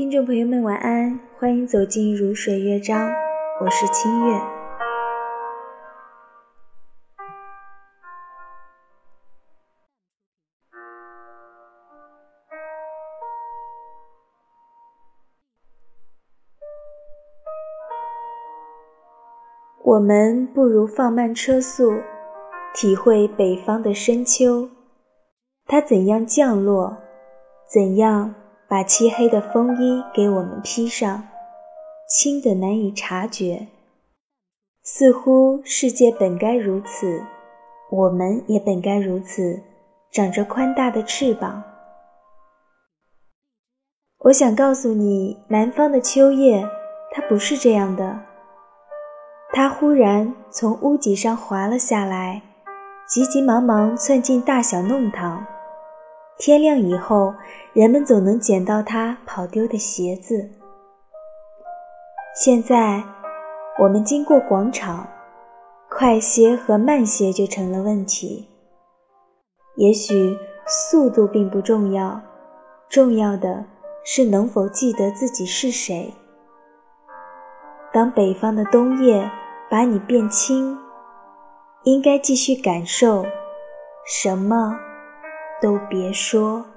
听众朋友们，晚安，欢迎走进如水乐章，我是清月。我们不如放慢车速，体会北方的深秋，它怎样降落，怎样。把漆黑的风衣给我们披上，轻得难以察觉。似乎世界本该如此，我们也本该如此，长着宽大的翅膀。我想告诉你，南方的秋夜，它不是这样的。它忽然从屋脊上滑了下来，急急忙忙窜进大小弄堂。天亮以后，人们总能捡到他跑丢的鞋子。现在，我们经过广场，快些和慢些就成了问题。也许速度并不重要，重要的是能否记得自己是谁。当北方的冬夜把你变轻，应该继续感受什么？都别说。